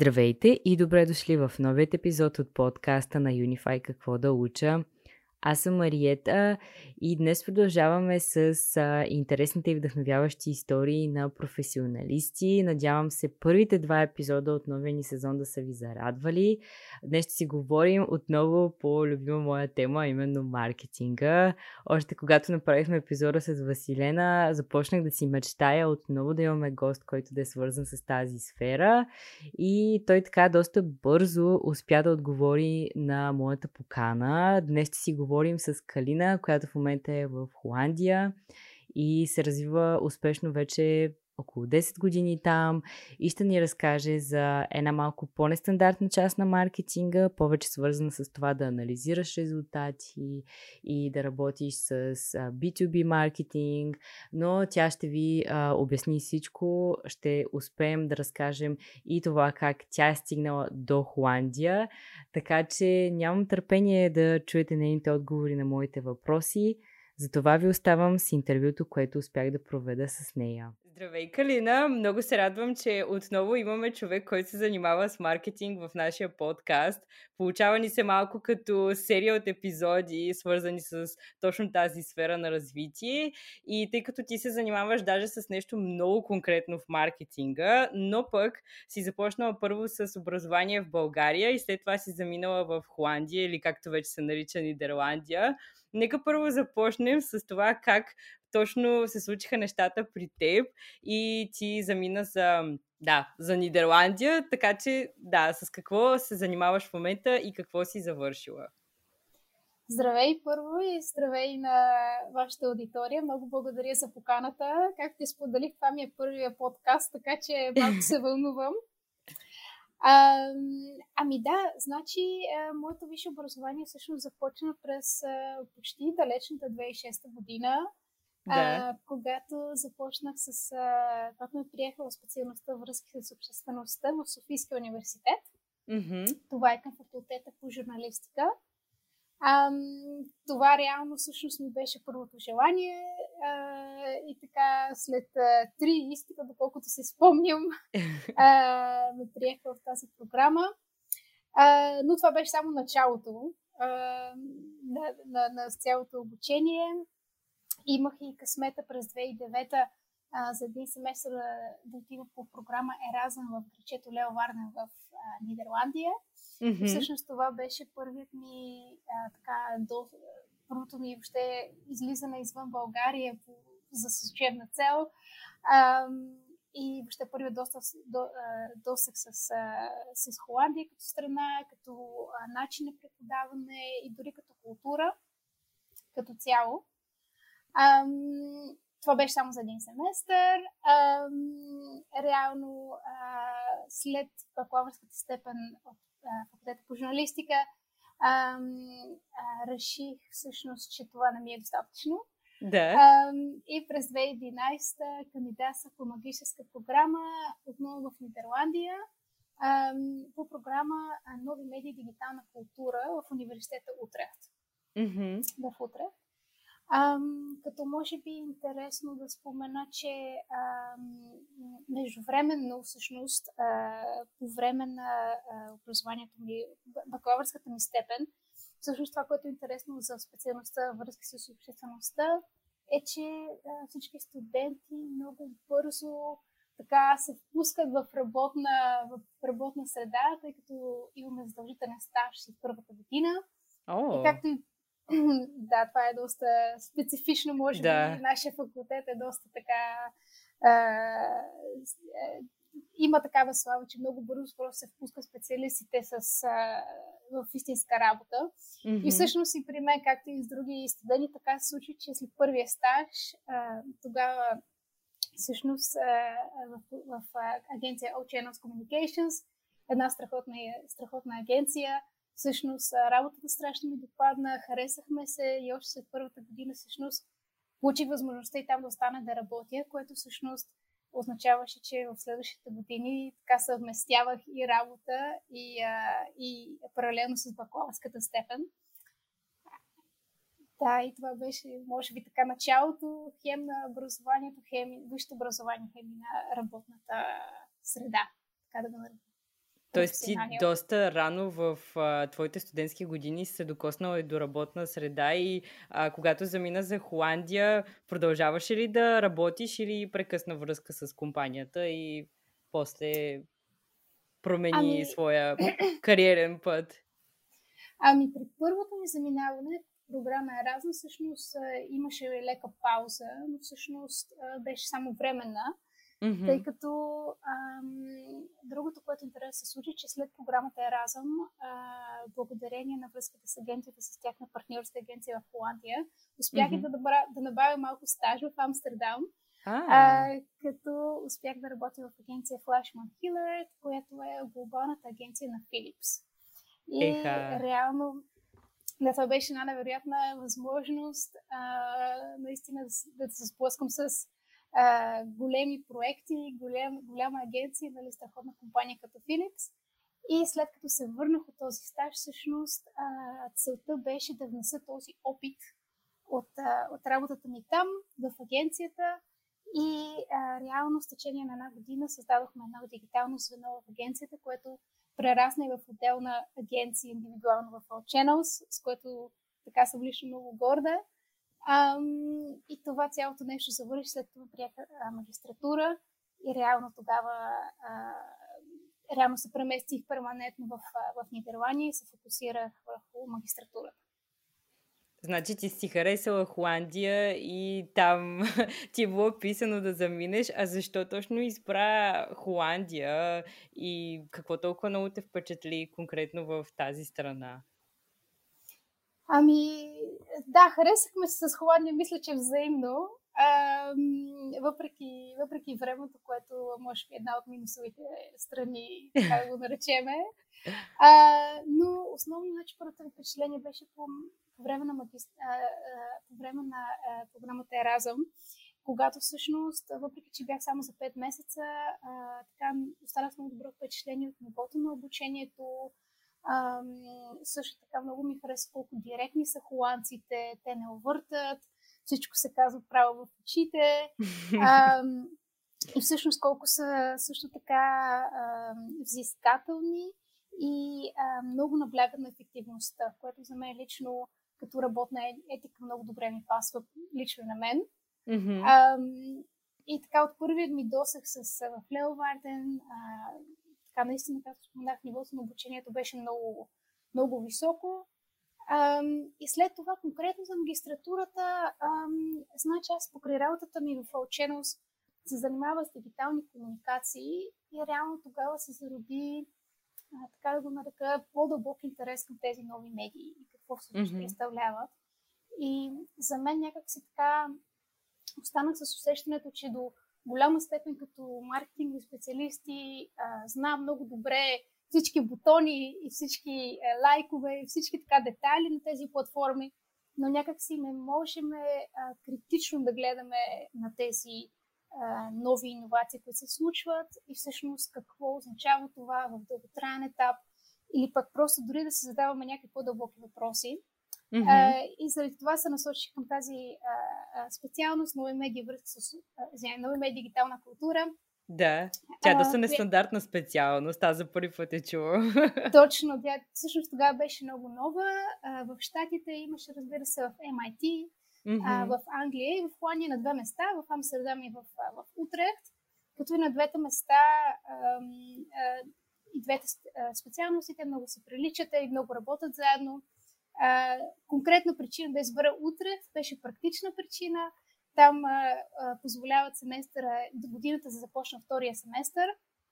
Здравейте и добре дошли в новият епизод от подкаста на Unify Какво да уча. Аз съм Мариета и днес продължаваме с а, интересните и вдъхновяващи истории на професионалисти. Надявам се първите два епизода от новия ни сезон да са ви зарадвали. Днес ще си говорим отново по любима моя тема, именно маркетинга. Още когато направихме епизода с Василена, започнах да си мечтая отново да имаме гост, който да е свързан с тази сфера. И той така доста бързо успя да отговори на моята покана. Днес ще си говорим с Калина, която в момента е в Холандия и се развива успешно вече около 10 години там и ще ни разкаже за една малко по-нестандартна част на маркетинга, повече свързана с това да анализираш резултати и да работиш с B2B маркетинг, но тя ще ви а, обясни всичко, ще успеем да разкажем и това как тя е стигнала до Холандия, така че нямам търпение да чуете нейните отговори на моите въпроси. Затова ви оставам с интервюто, което успях да проведа с нея. Здравей, Калина! Много се радвам, че отново имаме човек, който се занимава с маркетинг в нашия подкаст. Получава ни се малко като серия от епизоди, свързани с точно тази сфера на развитие. И тъй като ти се занимаваш даже с нещо много конкретно в маркетинга, но пък си започнала първо с образование в България и след това си заминала в Холандия или както вече се нарича Нидерландия. Нека първо започнем с това как точно се случиха нещата при теб и ти замина за, да, за Нидерландия, така че да, с какво се занимаваш в момента и какво си завършила? Здравей първо и здравей на вашата аудитория. Много благодаря за поканата. Както споделих, това ми е първия подкаст, така че малко се вълнувам. А, ами да, значи а, моето висше образование всъщност започна през а, почти далечната 2006 година, да. а, когато започнах с... А, когато ме приеха в специалността връзки с обществеността в Софийския университет. Mm-hmm. Това е към факултета по журналистика. А, това реално всъщност ми беше първото желание а, и така след а, три изпита, доколкото се спомням, а, ме приеха в тази програма. А, но това беше само началото а, на, на, на цялото обучение. Имах и късмета през 2009 а, за един семестър да, да отида по програма Еразъм в грачето Лео Варна в а, Нидерландия. Mm-hmm. всъщност това беше първият ми а, така, до, първото ми въобще излизане извън България по, за служебна цел. А, и въобще първият досък, до, досък с, с Холандия като страна, като начин на преподаване и дори като култура като цяло. Ам, това беше само за един семестър. Ам, реално а, след бакалавърската степен от факултета по журналистика ам, а, реших всъщност, че това не ми е достатъчно. Да. Ам, и през 2011 кандидатствах по магическа програма отново в Нидерландия ам, по програма Нови медии и дигитална култура в университета Утрехт. Mm-hmm. В Утрехт. Ам, като може би е интересно да спомена, че ам, междувременно, всъщност, а, по време на а, образованието ми, бакалавърската ми степен, всъщност това, което е интересно за специалността връзки с обществеността, е, че а, всички студенти много бързо така се впускат в работна, в работна среда, тъй като имаме задължителен стаж след първата година. Oh. И както и да, това е доста специфично, може да. би нашия факултет е доста така а, е, има такава слава, че много бързо просто се впуска специалистите с, а, в истинска работа. Mm-hmm. И всъщност и при мен, както и с други студенти, така се случи, че след първия стаж, а, тогава всъщност а, в, в, в агенция All Channels Communications, една страхотна, страхотна агенция, Всъщност работата страшно ми допадна, харесахме се и още след първата година всъщност получих възможността и там да остана да работя, което всъщност означаваше, че в следващите години така съвместявах и работа, и, а, и паралелно с бакалавърската степен. Да, и това беше, може би, така началото хем на образованието, хем висшето образование, хем на работната среда, така да го наречем. Тоест ти доста рано в а, твоите студентски години се докоснала и до работна среда и а, когато замина за Холандия, продължаваше ли да работиш или прекъсна връзка с компанията и после промени ами... своя кариерен път? Ами при първото ми заминаване програма Еразъм всъщност имаше лека пауза, но всъщност беше само временна Mm-hmm. Тъй като ам, другото, което интересно се случи, че след програмата Еразъм, благодарение на връзката с агенцията, с тяхна партньорска агенция в Холандия, успях mm-hmm. да, добра, да набавя малко стаж в Амстердам. Ah. А, като успях да работя в агенция Flashman Hillard, която е глобалната агенция на Philips. И Еха. реално да, това беше една невероятна възможност а, наистина да, да се сблъскам с а, големи проекти, голям, голяма агенция, нали, страхотна компания като Philips. И след като се върнах от този стаж, всъщност а, целта беше да внеса този опит от, а, от работата ми там, в агенцията. И а, реално с течение на една година създадохме едно дигитално звено в агенцията, което прерасна и в отделна агенция индивидуално в All Channels, с което така съм лично много горда. Ам, и това цялото нещо завърши след това приеха магистратура и реално тогава а, реално се преместих перманентно в, в Нидерландия и се фокусирах върху магистратурата. Значи ти си харесала Холандия и там ти е било писано да заминеш, а защо точно избра Холандия и какво толкова много те впечатли конкретно в тази страна? Ами, да, харесахме се с Холандия, мисля, че взаимно. А, въпреки, въпреки времето, което може би е една от минусовите страни, така да го наречеме. А, но основно, значи, първото ми впечатление беше по, по време на, магист... а, а, по време на а, програмата Еразъм, когато всъщност, въпреки че бях само за 5 месеца, а, така останах много добро впечатление от нивото на обучението, а, също така много ми харесва колко директни са холандците, те не увъртат, всичко се казва право в очите. А, и всъщност колко са също така а, взискателни и а, много наблягат на ефективността, което за мен лично като работна етика много добре ми пасва лично на мен. Mm-hmm. А, и така от първият ми досък с в Леоварден, така наистина, както споменах, нивото на обучението беше много, много високо. Ам, и след това, конкретно за магистратурата, ам, значи аз покрай работата ми в Alchenos се занимава с дигитални комуникации и реално тогава се зароди, а, така да го нарека, по-дълбок интерес към тези нови медии и какво всъщност mm-hmm. представляват. И за мен някак си така останах с усещането, че до голяма степен като маркетингови специалисти знам много добре всички бутони и всички е, лайкове и всички така детайли на тези платформи, но някак си не можем а, критично да гледаме на тези нови иновации, които се случват и всъщност какво означава това в дълготраен етап или пък просто дори да се задаваме някакви по-дълбоки въпроси. Mm-hmm. А, и заради това се насочих към тази а, а, специалност нови медии връзка с а, нови медии дигитална култура. Да, тя е доста нестандартна специалност, аз за първи път е чула. Точно, тя всъщност тогава беше много нова. А, в Штатите имаше, разбира се, в MIT, mm-hmm. а, в Англия и в Холандия на две места, в Амстердам и в, в Утрехт, като и на двете места а, а, и двете специалностите много се приличат и много работят заедно. А, конкретна причина да избера утре беше практична причина. Там а, а, позволяват семестъра, годината за да започна втория семестър.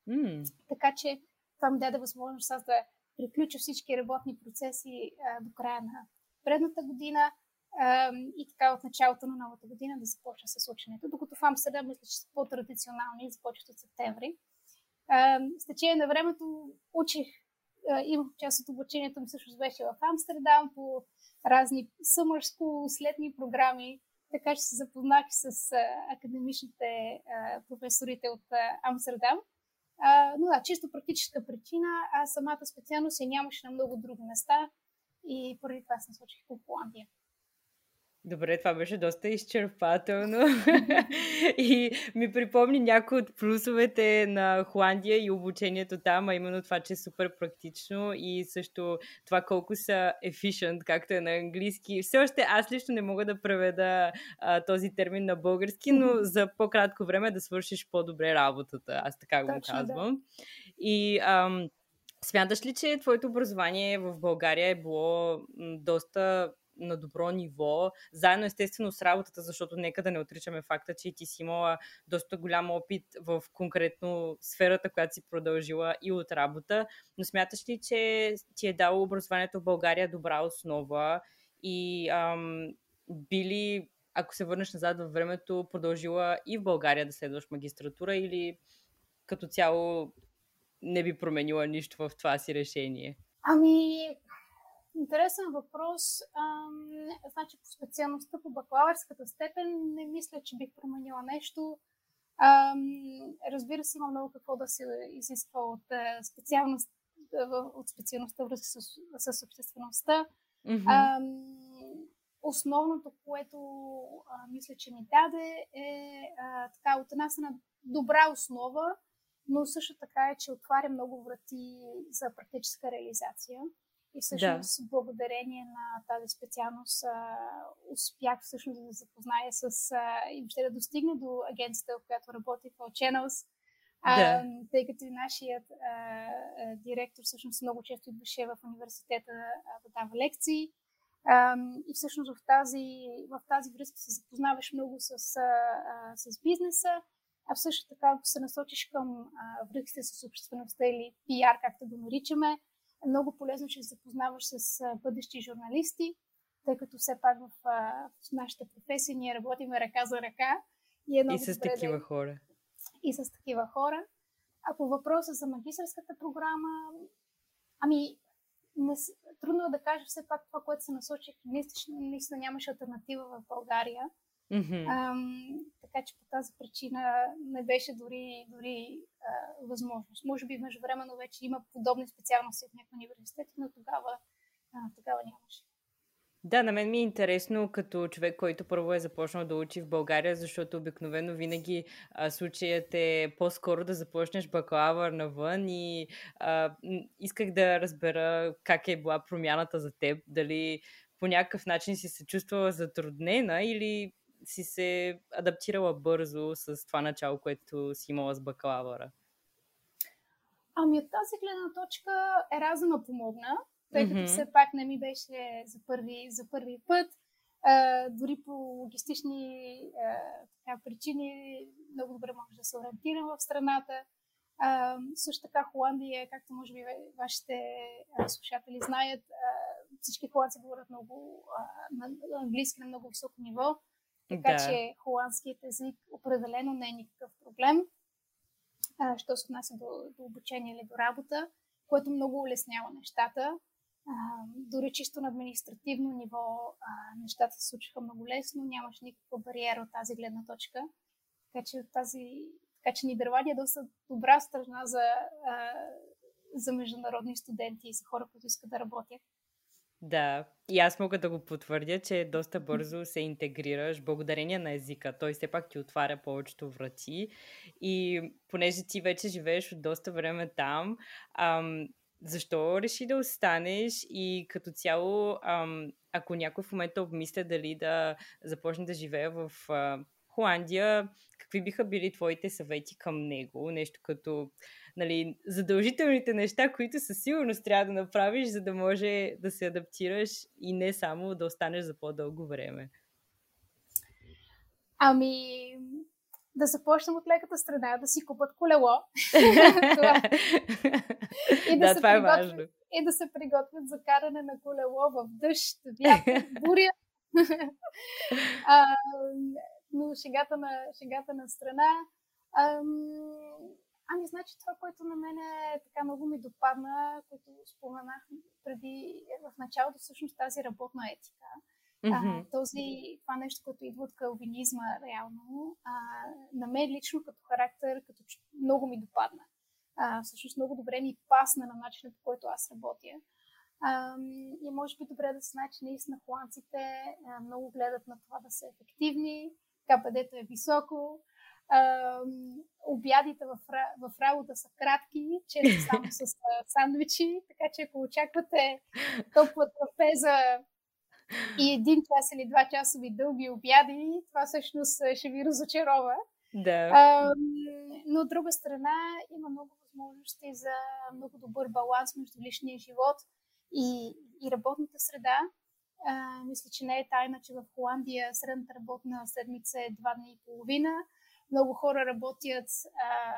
Mm. Така че това ми даде възможност аз да приключа всички работни процеси а, до края на предната година а, и така от началото на новата година да започна с ученето. Докато в Амстердам мисля, че са по-традиционални и започват от септември. А, с течение на времето учих имах част от обучението ми всъщност беше в Амстердам по разни summer school, следни програми, така че се запознах с а, академичните а, професорите от а, Амстердам. А, но да, чисто практическа причина, а самата специалност се нямаше на много други места и поради това се насочих по Холандия. Добре, това беше доста изчерпателно и ми припомни някои от плюсовете на Холандия и обучението там, а именно това, че е супер практично и също това колко са efficient, както е на английски. Все още аз лично не мога да преведа а, този термин на български, но за по-кратко време да свършиш по-добре работата. Аз така го Точно, казвам. Да. И ам, смяташ ли, че твоето образование в България е било доста на добро ниво, заедно естествено с работата, защото нека да не отричаме факта, че ти си имала доста голям опит в конкретно сферата, която си продължила и от работа, но смяташ ли, че ти е дало образованието в България добра основа? И ам, били, ако се върнеш назад във времето, продължила и в България да следваш магистратура или като цяло не би променила нищо в това си решение? Ами, Интересен въпрос. Ам, значи по специалността по бакалавърската степен не мисля, че бих променила нещо. Ам, разбира се, има много какво да се изисква от, специалност, от специалността връзка с, с обществеността. Mm-hmm. Ам, основното, което а, мисля, че ми даде е а, така от една страна добра основа, но също така е, че отваря много врати за практическа реализация. И всъщност, да. благодарение на тази специалност, а, успях всъщност да се запозная с а, и въобще да достигна до агенцията, в която работих в Channels, а, да. тъй като и нашият а, а, директор всъщност много често идваше в университета а, да дава лекции. А, и всъщност в тази, в тази връзка се запознаваш много с, а, с бизнеса, а също така, ако се насочиш към връзките с обществеността или PR, както го наричаме, е много полезно, че се запознаваш с бъдещи журналисти, тъй като все пак в, в нашата професия ние работим ръка за ръка. И, е много и с такива да... хора. И с такива хора. А по въпроса за магистрската програма, ами, не, трудно е да кажа все пак това, което се насочих, наистина, наистина нямаше альтернатива в България. Mm-hmm. Ам, така че по тази причина не беше дори, дори а, възможност. Може би междувременно вече има подобни специалности в някои университети, но тогава, а, тогава нямаше. Да, на мен ми е интересно като човек, който първо е започнал да учи в България, защото обикновено винаги а, случаят е по-скоро да започнеш бакалавър навън и а, исках да разбера как е била промяната за теб, дали по някакъв начин си се чувствала затруднена или си се адаптирала бързо с това начало, което си имала с бакалавъра? Ами от тази гледна точка Еразъма помогна, тъй като mm-hmm. все пак не ми беше за първи, за първи път. А, дори по логистични а, така, причини много добре може да се ориентирам в страната. А, също така Холандия, както може би вашите а, слушатели знаят, а, всички холандци говорят много а, на английски на много високо ниво. Така да. че холандският език определено не е никакъв проблем, а, що се отнася до, до обучение или до работа, което много улеснява нещата. А, дори чисто на административно ниво а, нещата се случиха много лесно, нямаше никаква бариера от тази гледна точка. Така че, тази, така че Нидерландия е доста добра страна за, а, за международни студенти и за хора, които искат да работят. Да, и аз мога да го потвърдя, че доста бързо се интегрираш благодарение на езика. Той все пак ти отваря повечето врати. И понеже ти вече живееш от доста време там, ам, защо реши да останеш и като цяло, ам, ако някой в момента обмисля дали да започне да живее в а, Холандия, какви биха били твоите съвети към него? Нещо като нали, задължителните неща, които със сигурност трябва да направиш, за да може да се адаптираш и не само да останеш за по-дълго време? Ами, да започнем от леката страна, да си купат колело. и да, да това е важно. И да се приготвят за каране на колело в дъжд, вятър, буря. а, но шегата на, шегата на страна. Ам, Ами, значи това, което на мен е така много ми допадна, което споменах преди в началото, всъщност тази работна етика. Mm-hmm. А, този, това нещо, което идва от калвинизма, реално, а, на мен лично като характер, като много ми допадна. А, всъщност много добре ми пасна на начина, по който аз работя. А, и може би добре да се знае, че наистина холандците а, много гледат на това да са ефективни, така е високо. А, обядите в, в работа са кратки, често само с сандвичи, така че ако очаквате топла трапеза и един час или два часови дълги обяди, това всъщност ще ви разочарова. Да. А, но от друга страна има много възможности за много добър баланс между личния живот и, и работната среда. Мисля, че не е тайна, че в Холандия средната работна седмица е два дни и половина. Много хора работят а,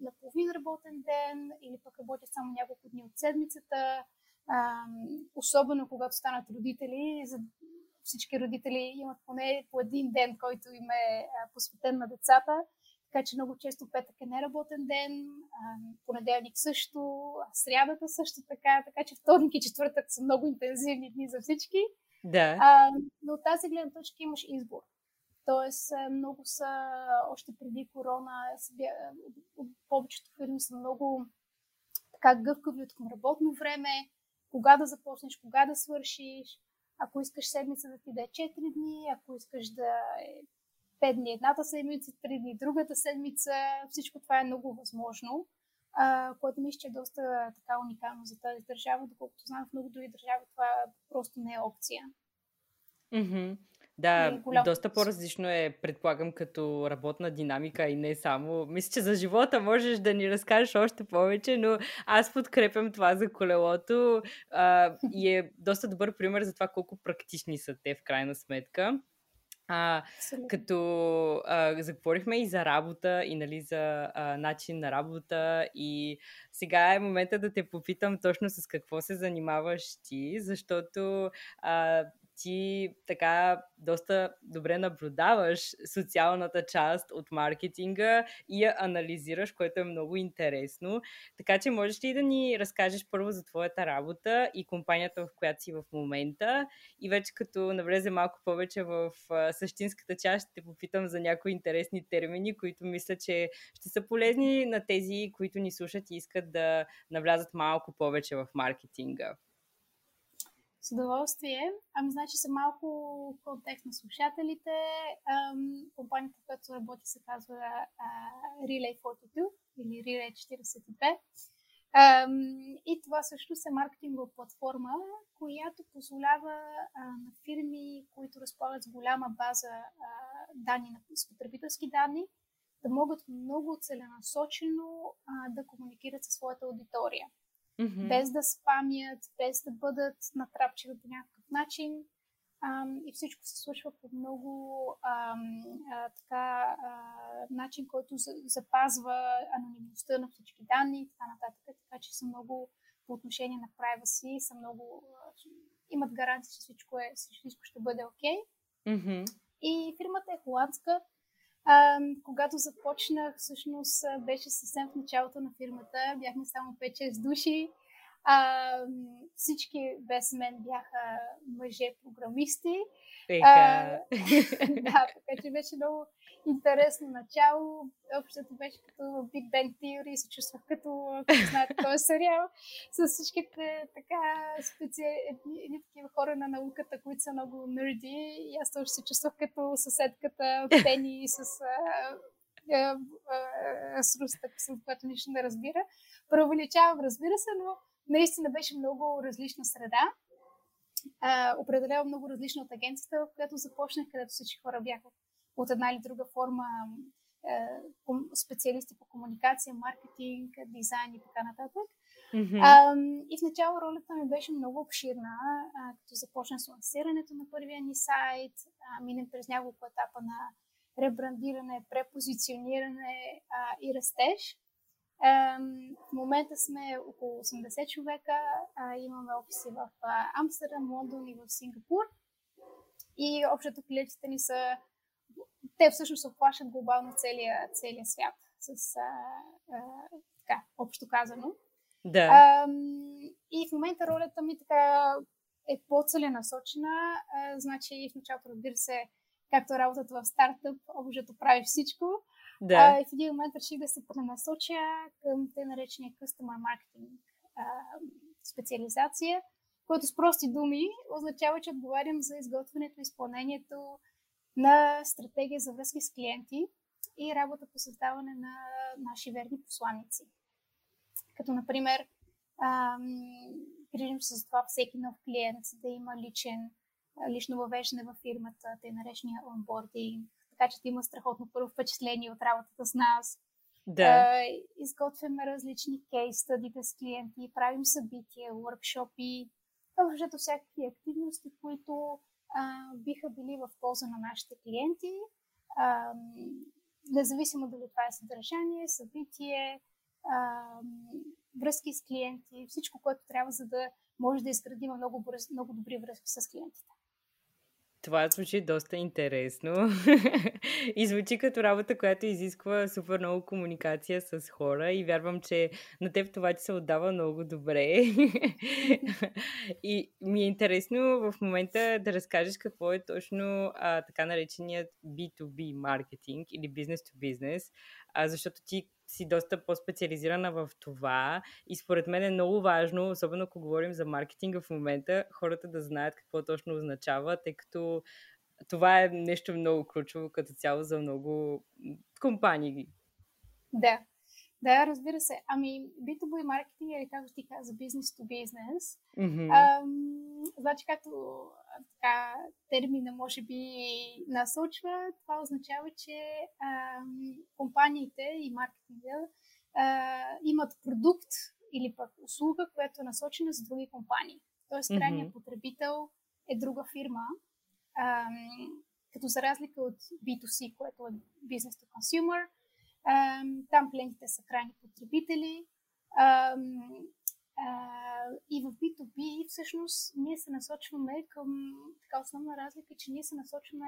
на половин работен ден или пък работят само няколко дни от седмицата. А, особено когато станат родители. За всички родители имат поне по един ден, който им е посветен на децата. Така че много често петък е неработен ден, понеделник също, срядата също така, така че вторник и четвъртък са много интензивни дни за всички. Да. А, но от тази гледна точка имаш избор. Тоест, много са, още преди корона, повечето фирми са много така гъвкави от към работно време, кога да започнеш, кога да свършиш. Ако искаш седмица да ти да е 4 дни, ако искаш да е 5 дни едната седмица, 3 дни другата седмица, всичко това е много възможно, а, което мисля, че е доста така уникално за тази държава, доколкото знам в много други държави това просто не е опция. Mm-hmm. Да, голям... доста по-различно е, предполагам, като работна динамика и не само. Мисля, че за живота можеш да ни разкажеш още повече, но аз подкрепям това за колелото а, и е доста добър пример за това колко практични са те в крайна сметка. А, като а, заговорихме и за работа, и нали, за а, начин на работа, и сега е момента да те попитам точно с какво се занимаваш ти, защото а, ти така доста добре наблюдаваш социалната част от маркетинга и я анализираш, което е много интересно. Така че можеш ли да ни разкажеш първо за твоята работа и компанията, в която си в момента и вече като навлезе малко повече в същинската част, ще те попитам за някои интересни термини, които мисля, че ще са полезни на тези, които ни слушат и искат да навлязат малко повече в маркетинга. С удоволствие. Ами, значи са малко контекст на слушателите. Ам, компанията, която работи, се казва uh, Relay 42 или Relay 42. Ам, и това също е маркетингова платформа, която позволява а, на фирми, които разполагат с голяма база а, данни, с потребителски данни, да могат много целенасочено а, да комуникират със своята аудитория mm-hmm. без да спамят, без да бъдат натрапчиви по някакъв начин. Ам, и всичко се случва по много ам, а, така, а, начин, който за, запазва анонимността на всички данни и така нататък. Така че са много по отношение на privacy, са много. Имат гаранция, че всичко, е, всичко ще бъде окей. Okay. Mm-hmm. И фирмата е холандска. А, когато започнах, всъщност беше съвсем в началото на фирмата. Бяхме само 5-6 души. А, всички без мен бяха мъже-програмисти. А, да, така че беше много интересно начало. Общото беше като Big Bang Theory, се чувствах като, като знаете, този сериал, с всичките така едни такива хора на науката, които са много нърди. И аз също се чувствах като съседката Пени с с руста, с която нищо не разбира. Преувеличавам, разбира се, но наистина беше много различна среда. Определено много различна от агенцията, в която започнах, където всички хора бяха от една или друга форма специалисти по комуникация, маркетинг, дизайн и така нататък. Mm-hmm. А, и в начало ролята ми беше много обширна, а, като започна с лансирането на първия ни сайт, а, минем през няколко етапа на ребрандиране, препозициониране а, и растеж. В момента сме около 80 човека, имаме офиси в Амстердам, Лондон и в Сингапур. И общото клиентите ни са те всъщност обхващат глобално целия, целия свят, с а, а, така, общо казано. Да. А, и в момента ролята ми така е по-целенасочена. А, значи в началото, разбира се, както работата в стартъп, общо прави всичко. Да. А, и в един момент реших да се пренасоча към те наречения Customer Marketing а, специализация. което с прости думи означава, че отговарям за изготвянето и изпълнението на стратегия за връзки с клиенти и работа по създаване на наши верни посланици. Като, например, грижим се за това всеки нов клиент да има личен, лично въвеждане във фирмата, те наречения онбординг, така че да има страхотно първо впечатление от работата с нас. Да. изготвяме различни кейс стадите с клиенти, правим събития, workshopи, въобще всякакви активности, които а, биха били в полза на нашите клиенти. А, независимо дали това е съдържание, събитие, а, връзки с клиенти, всичко, което трябва, за да може да изградим много, много добри връзки с клиентите. Това звучи доста интересно. И звучи като работа, която изисква супер много комуникация с хора. И вярвам, че на теб това ти се отдава много добре. и ми е интересно в момента да разкажеш какво е точно а, така нареченият B2B маркетинг или business to а, защото ти си доста по-специализирана в това и според мен е много важно, особено ако говорим за маркетинга в момента, хората да знаят какво точно означава, тъй като това е нещо много ключово като цяло за много компании. Да, да, разбира се. Ами, B2B маркетинг е, както ти каза, бизнес to бизнес. Значи, както така, термина може би насочва, това означава, че ам, компаниите и маркетинга а, имат продукт или пък услуга, която е насочена за други компании. Тоест, крайният mm-hmm. потребител е друга фирма, ам, като за разлика от B2C, което е бизнес to consumer, там клиентите са крайни потребители. И в B2B всъщност ние се насочваме към така основна разлика, че ние се насочваме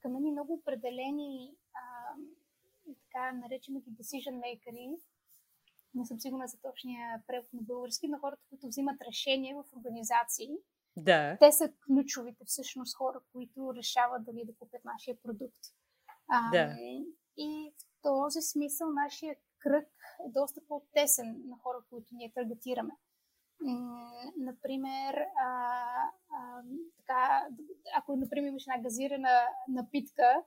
към едни много определени така наречени ги decision makers. Не съм сигурна за точния превод на български, но хората, които взимат решения в организации. Да. Те са ключовите всъщност хора, които решават дали да купят нашия продукт. Да. И в този смисъл нашия кръг е доста по-тесен на хора, които ние таргетираме. Например, а, а, така, ако например имаш една газирана напитка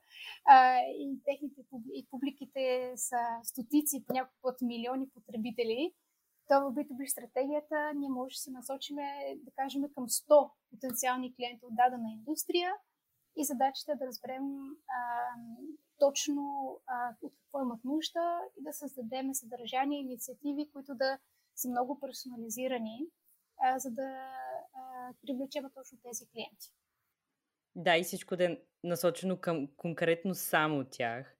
а, и техните и публиките са стотици, по някакъв път милиони потребители, то в B2B стратегията ние може да се насочиме, да кажем, към 100 потенциални клиенти от дадена индустрия и задачата е да разберем а, точно а, от какво имат нужда и да създадем съдържание инициативи, които да са много персонализирани, а, за да а, привлечем точно тези клиенти. Да, и всичко да е насочено към конкретно само тях.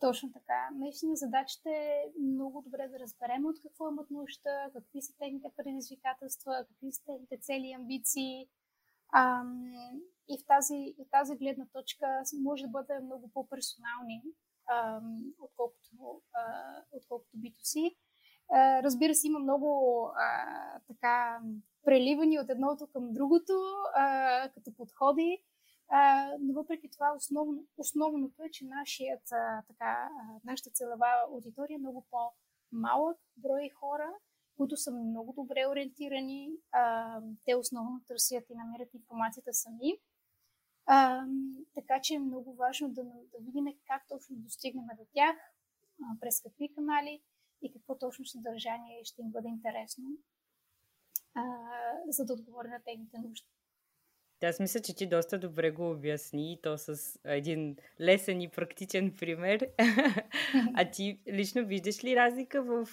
Точно така. Наистина задачата е много добре да разберем от какво имат нужда, какви са техните предизвикателства, какви са техните цели и амбиции. Ам, и в тази, в тази гледна точка може да бъде много по-персонални, ам, отколкото, а, отколкото B2C. А, разбира се, има много а, така преливани от едното към другото, а, като подходи. А, но въпреки това, основно, основното е, че нашият, а, така, нашата целева аудитория е много по-малък брой хора, които са много добре ориентирани. А, те основно търсят и намират информацията сами. А, така че е много важно да, да видим как точно достигнем до тях, а, през какви канали и какво точно съдържание ще им бъде интересно, а, за да отговоря на техните нужди. Аз мисля, че ти доста добре го обясни и то с един лесен и практичен пример. а ти лично виждаш ли разлика в...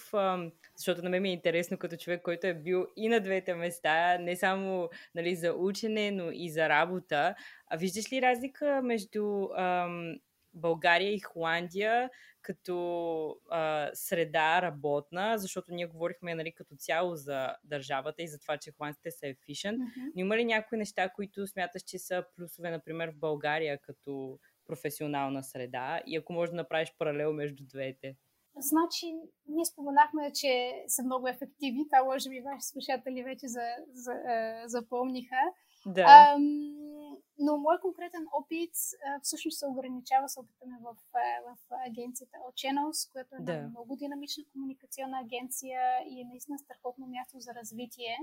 Защото на мен ми е интересно като човек, който е бил и на двете места, не само нали, за учене, но и за работа. А виждаш ли разлика между ам, България и Холандия като а, среда работна, защото ние говорихме нали, като цяло за държавата и за това, че холандците са efficient. Mm-hmm. Но има ли някои неща, които смяташ, че са плюсове, например, в България като професионална среда и ако можеш да направиш паралел между двете? Значи, ние споменахме, че са много ефективни. Това може би ваши слушатели вече за, за, за, запомниха. Да. Ам, но мой конкретен опит всъщност се ограничава с опита ми в, в агенцията All Channels, която е една да. много динамична комуникационна агенция и е наистина страхотно място за развитие.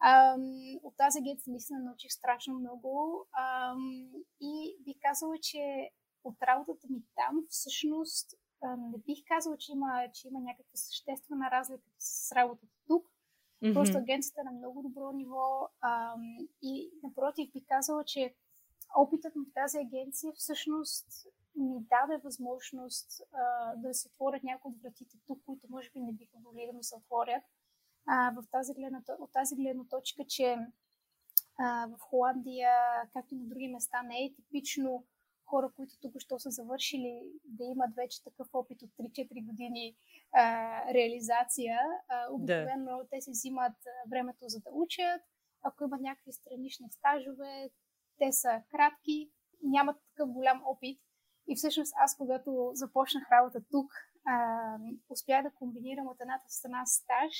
Ам, от тази агенция наистина научих страшно много ам, и бих казала, че от работата ми там всъщност не бих казала, че има, че има някаква съществена разлика с работата тук. Mm-hmm. Просто агенцията е на много добро ниво ам, и напротив бих казала, че опитът на тази агенция всъщност ми даде възможност а, да се отворят някои от вратите тук, които може би не биха могли да ми се отворят. А, в тази гледна, от тази гледна точка, че а, в Холандия, както и на други места, не е типично хора, които тук що са завършили, да имат вече такъв опит от 3-4 години а, реализация. А, обикновено да. те си взимат времето за да учат. Ако имат някакви странични стажове, те са кратки, нямат такъв голям опит. И всъщност аз, когато започнах работа тук, а, успях да комбинирам от едната страна стаж,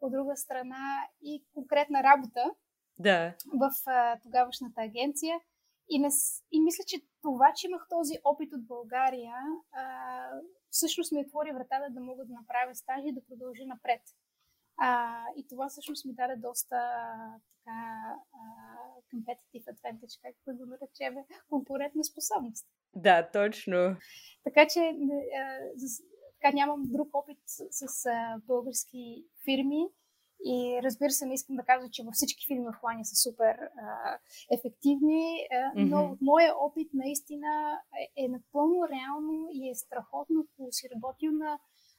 от друга страна и конкретна работа да. в а, тогавашната агенция. И, не, и мисля, че това, че имах този опит от България, а, всъщност ми отвори вратата да мога да направя стаж и да продължа напред. А, и това всъщност ми даде доста така competitive advantage, както да го наречем, конкурентна способност. Да, точно. Така че а, така нямам друг опит с, с а, български фирми. И разбира се, не искам да кажа, че във всички филми в Холандия са супер а, ефективни, а, но mm-hmm. от моя опит наистина е, е напълно реално и е страхотно, ако си работил на,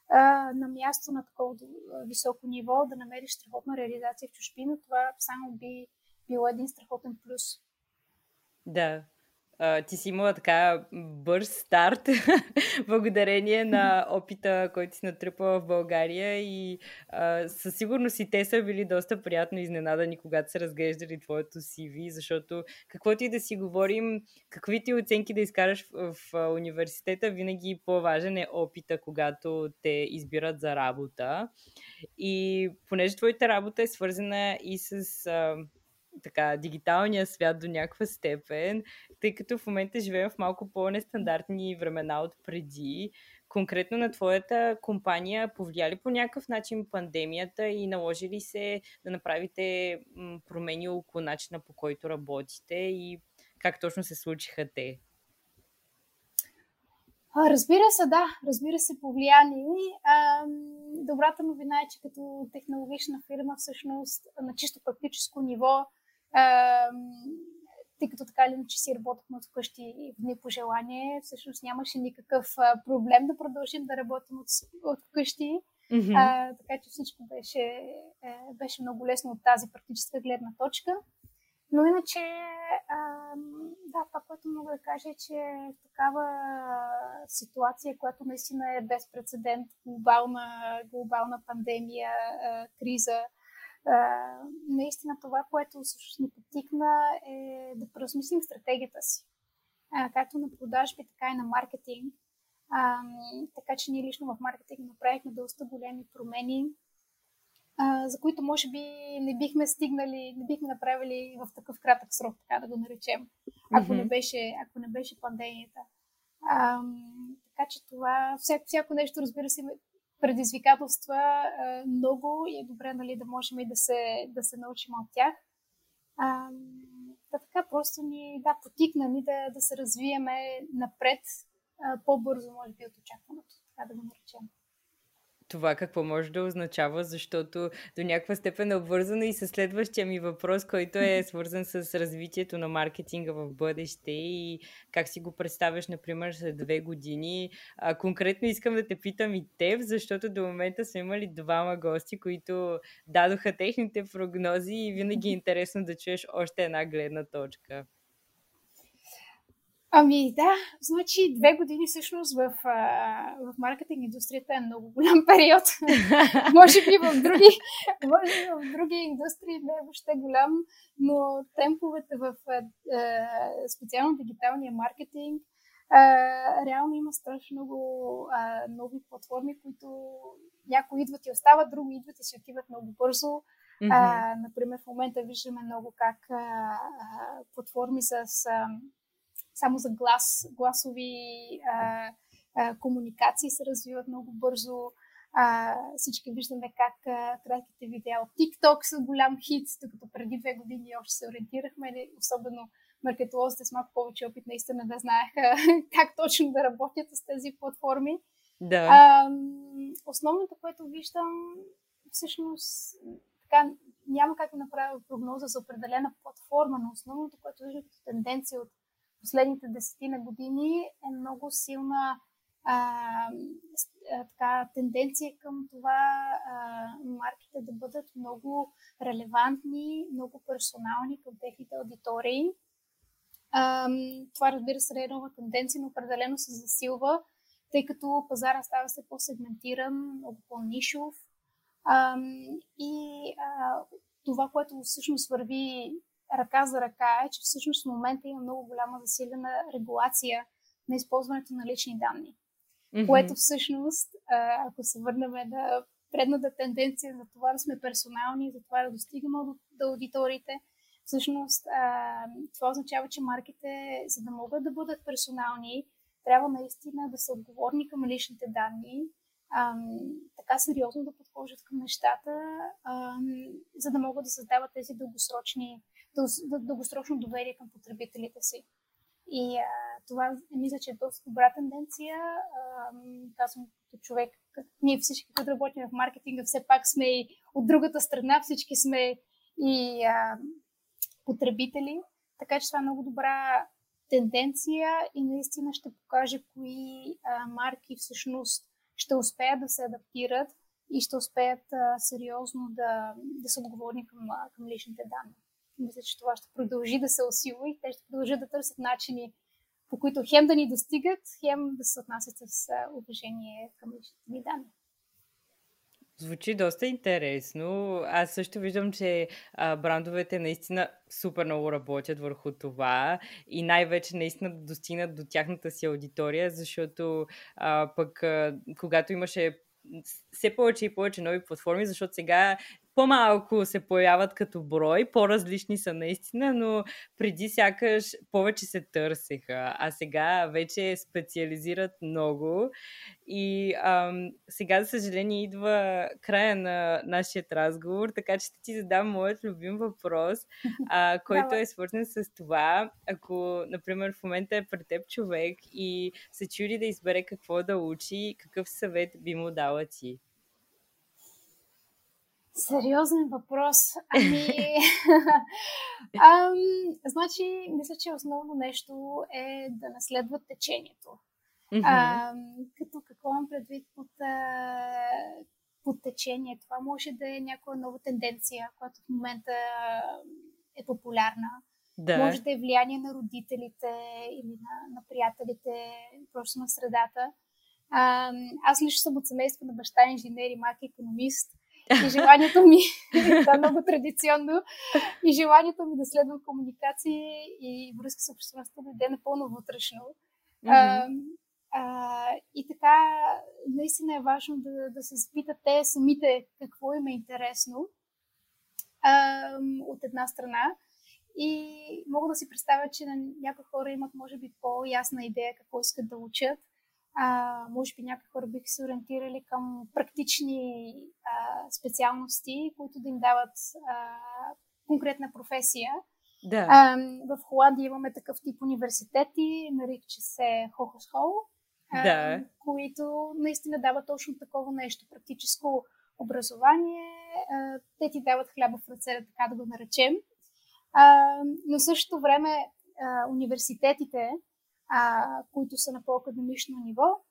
а, на място на такова високо ниво, да намериш страхотна реализация в чужбина. Това само би било един страхотен плюс. Да, ти си имала така бърз старт, благодарение на опита, който си натрупала в България и а, със сигурност и те са били доста приятно изненадани, когато са разглеждали твоето CV, защото каквото и да си говорим, каквито оценки да изкараш в, в университета, винаги по-важен е опита, когато те избират за работа. И понеже твоята работа е свързана и с... А, така, дигиталния свят до някаква степен, тъй като в момента живеем в малко по-нестандартни времена от преди. Конкретно на твоята компания повлияли по някакъв начин пандемията и наложи ли се да направите промени около начина по който работите и как точно се случиха те? Разбира се, да. Разбира се, повлияни. Добрата новина е, че като технологична фирма всъщност на чисто практическо ниво тъй като така или иначе си работихме от вкъщи в дни по желание, всъщност нямаше никакъв проблем да продължим да работим от, от вкъщи. Mm-hmm. А, така че всичко беше, е, беше много лесно от тази практическа гледна точка. Но иначе, а, да, това, което мога да кажа е, че в такава ситуация, която наистина е безпредседент, глобална, глобална пандемия, а, криза, наистина това, което също ни потикна е да преосмислим стратегията си. А, както на продажби, така и на маркетинг. А, така че ние лично в маркетинг направихме доста големи промени, а, за които може би не бихме стигнали, не бихме направили в такъв кратък срок, така да го наречем, ако, mm-hmm. не, беше, ако не беше пандемията. А, така че това, всяко, всяко нещо, разбира се, предизвикателства много и е добре нали, да можем и да се, да се научим от тях. А, да, така просто ни да, потикна ни да, да се развиеме напред по-бързо, може би, от очакваното, така да го наречем това какво може да означава, защото до някаква степен е обвързано и с следващия ми въпрос, който е свързан с развитието на маркетинга в бъдеще и как си го представяш, например, след две години. А, конкретно искам да те питам и теб, защото до момента сме имали двама гости, които дадоха техните прогнози и винаги е интересно да чуеш още една гледна точка. Ами да, значи две години всъщност в, в маркетинг индустрията е много голям период. може би в други, в други индустрии не е въобще голям, но темповете в специално дигиталния маркетинг реално има страшно много нови платформи, които някои идват и остават, други идват и си отиват много бързо. Mm-hmm. А, например, в момента виждаме много как а, а, платформи с а, само за глас, гласови а, а, комуникации се развиват много бързо. А, всички виждаме как а, кратките видеа от TikTok са голям хит, докато преди две години още се ориентирахме, особено маркетолозите с малко повече опит наистина да знаеха как точно да работят с тези платформи. Да. А, основното, което виждам, всъщност, така, няма как да направя прогноза за определена платформа, но основното, което виждам като тенденция от последните десетина години е много силна а, така, тенденция към това а, марките да бъдат много релевантни, много персонални към техните аудитории. А, това, разбира се, е нова тенденция, но определено се засилва, тъй като пазара става все по-сегментиран, много по-нишов. А, и а, това, което всъщност върви ръка за ръка е, че всъщност в момента има много голяма засилена регулация на използването на лични данни. Mm-hmm. Което всъщност, ако се върнем на предната тенденция за това да сме персонални, за това да достигаме до аудиториите, всъщност това означава, че марките, за да могат да бъдат персонални, трябва наистина да са отговорни към личните данни, така сериозно да подхождат към нещата, за да могат да създават тези дългосрочни, дългосрочно доверие към потребителите си. И а, това мисля, че е доста добра тенденция. А, казвам като човек, ние всички, които работим в маркетинга, все пак сме и от другата страна, всички сме и а, потребители. Така че това е много добра тенденция и наистина ще покаже кои а, марки всъщност ще успеят да се адаптират и ще успеят а, сериозно да, да са отговорни към, към личните данни мисля, че това ще продължи да се усилва и те ще продължат да търсят начини, по които хем да ни достигат, хем да се отнасят с уважение към личните ни данни. Звучи доста интересно. Аз също виждам, че а, брандовете наистина супер много работят върху това и най-вече наистина да достигнат до тяхната си аудитория, защото а, пък а, когато имаше все повече и повече нови платформи, защото сега по-малко се появяват като брой, по-различни са наистина, но преди сякаш повече се търсеха, а сега вече специализират много. И ам, сега, за съжаление, идва края на нашия разговор, така че ще ти задам моят любим въпрос, а, който е свързан с това, ако, например, в момента е пред теб човек и се чуди да избере какво да учи, какъв съвет би му дала ти? Сериозен въпрос. Ами, ам, значи, мисля, че основно нещо е да наследват течението. Mm-hmm. А, като какво имам предвид под, под течение? Това може да е някоя нова тенденция, която в момента е популярна. Да. Може да е влияние на родителите или на, на приятелите, просто на средата. А, аз лично съм от семейство на баща инженер и майка економист. И желанието ми, това е много традиционно, и желанието ми да следвам комуникации и връзка с обществеността да е напълно вътрешно. Mm-hmm. А, а, и така, наистина е важно да, да се запитат те самите какво им е интересно а, от една страна. И мога да си представя, че на някои хора имат, може би, по-ясна идея какво искат да учат а, може би някои хора биха се ориентирали към практични а, специалности, които да им дават а, конкретна професия. Да. А, в Холандия имаме такъв тип университети, нарича се Хохосхол, да. които наистина дават точно такова нещо, практическо образование. А, те ти дават хляба в ръце, така да го наречем. А, но в същото време а, университетите а, които са на по-академично ниво.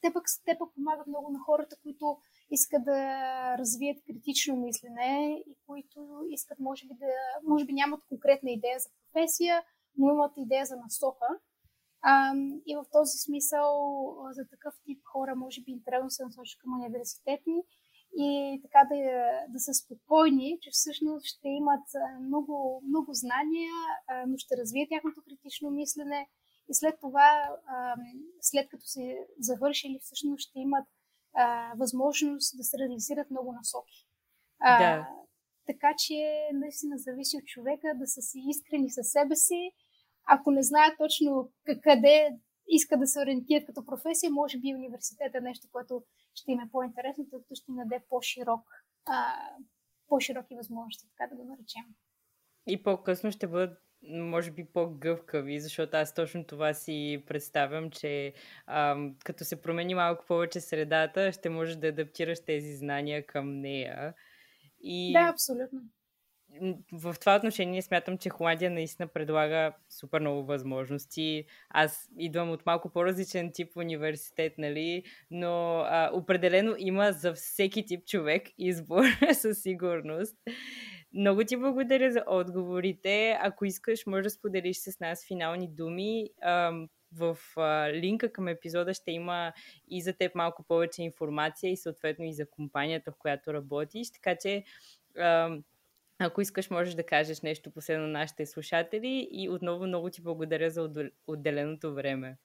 Те пък, те пък помагат много на хората, които искат да развият критично мислене и които искат, може би, да, може би нямат конкретна идея за професия, но имат идея за насока. А, и в този смисъл за такъв тип хора може би интересно се насочи към университети и така да, да са спокойни, че всъщност ще имат много, много знания, но ще развият тяхното критично мислене, и след това, след като се завършили, всъщност ще имат възможност да се реализират много насоки. Да. Така че наистина зависи от човека да са си искрени със себе си. Ако не знаят точно къде иска да се ориентират като професия, може би университет е нещо, което ще им е по-интересно, тъй като ще им даде по-широк, а, по-широки възможности, така да го наречем. И по-късно ще бъдат може би по-гъвкави, защото аз точно това си представям, че ам, като се промени малко повече средата, ще можеш да адаптираш тези знания към нея. И... Да, абсолютно в това отношение смятам, че Холандия наистина предлага супер много възможности. Аз идвам от малко по-различен тип университет, нали? Но а, определено има за всеки тип човек избор със сигурност. Много ти благодаря за отговорите. Ако искаш, може да споделиш с нас финални думи. В линка към епизода ще има и за теб малко повече информация и съответно и за компанията, в която работиш. Така че ако искаш, можеш да кажеш нещо последно на нашите слушатели и отново много ти благодаря за отделеното време.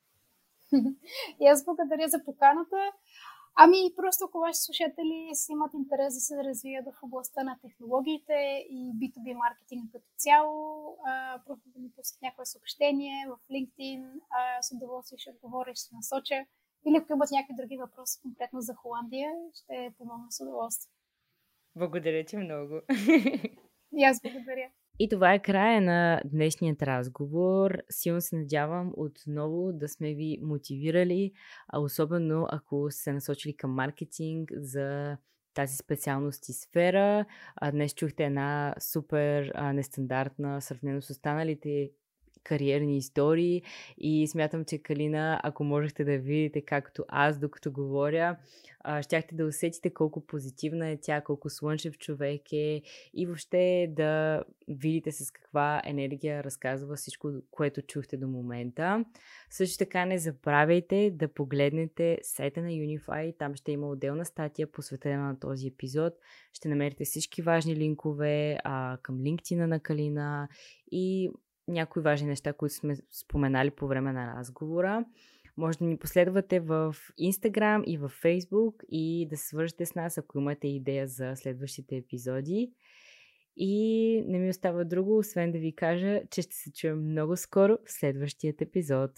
И аз благодаря за поканата. Ами, просто ако ваши слушатели си имат интерес да се развият в областта на технологиите и B2B маркетинг като цяло, просто да ми пускат някое съобщение в LinkedIn, а, с удоволствие ще отговоря и ще насоча. Или ако имат някакви други въпроси конкретно за Холандия, ще помогна с удоволствие. Благодаря ти много. И аз благодаря. И това е края на днешният разговор. Силно се надявам отново да сме ви мотивирали, а особено ако се насочили към маркетинг за тази специалност и сфера. А днес чухте една супер а, нестандартна, сравнено с останалите кариерни истории и смятам, че Калина, ако можехте да видите както аз, докато говоря, щяхте да усетите колко позитивна е тя, колко слънчев човек е и въобще да видите с каква енергия разказва всичко, което чухте до момента. Също така не забравяйте да погледнете сайта на Unify, там ще има отделна статия посветена на този епизод. Ще намерите всички важни линкове а, към LinkedIn на Калина и някои важни неща, които сме споменали по време на разговора. Може да ни последвате в Instagram и в Facebook и да се свържете с нас, ако имате идея за следващите епизоди. И не ми остава друго, освен да ви кажа, че ще се чуем много скоро в следващият епизод.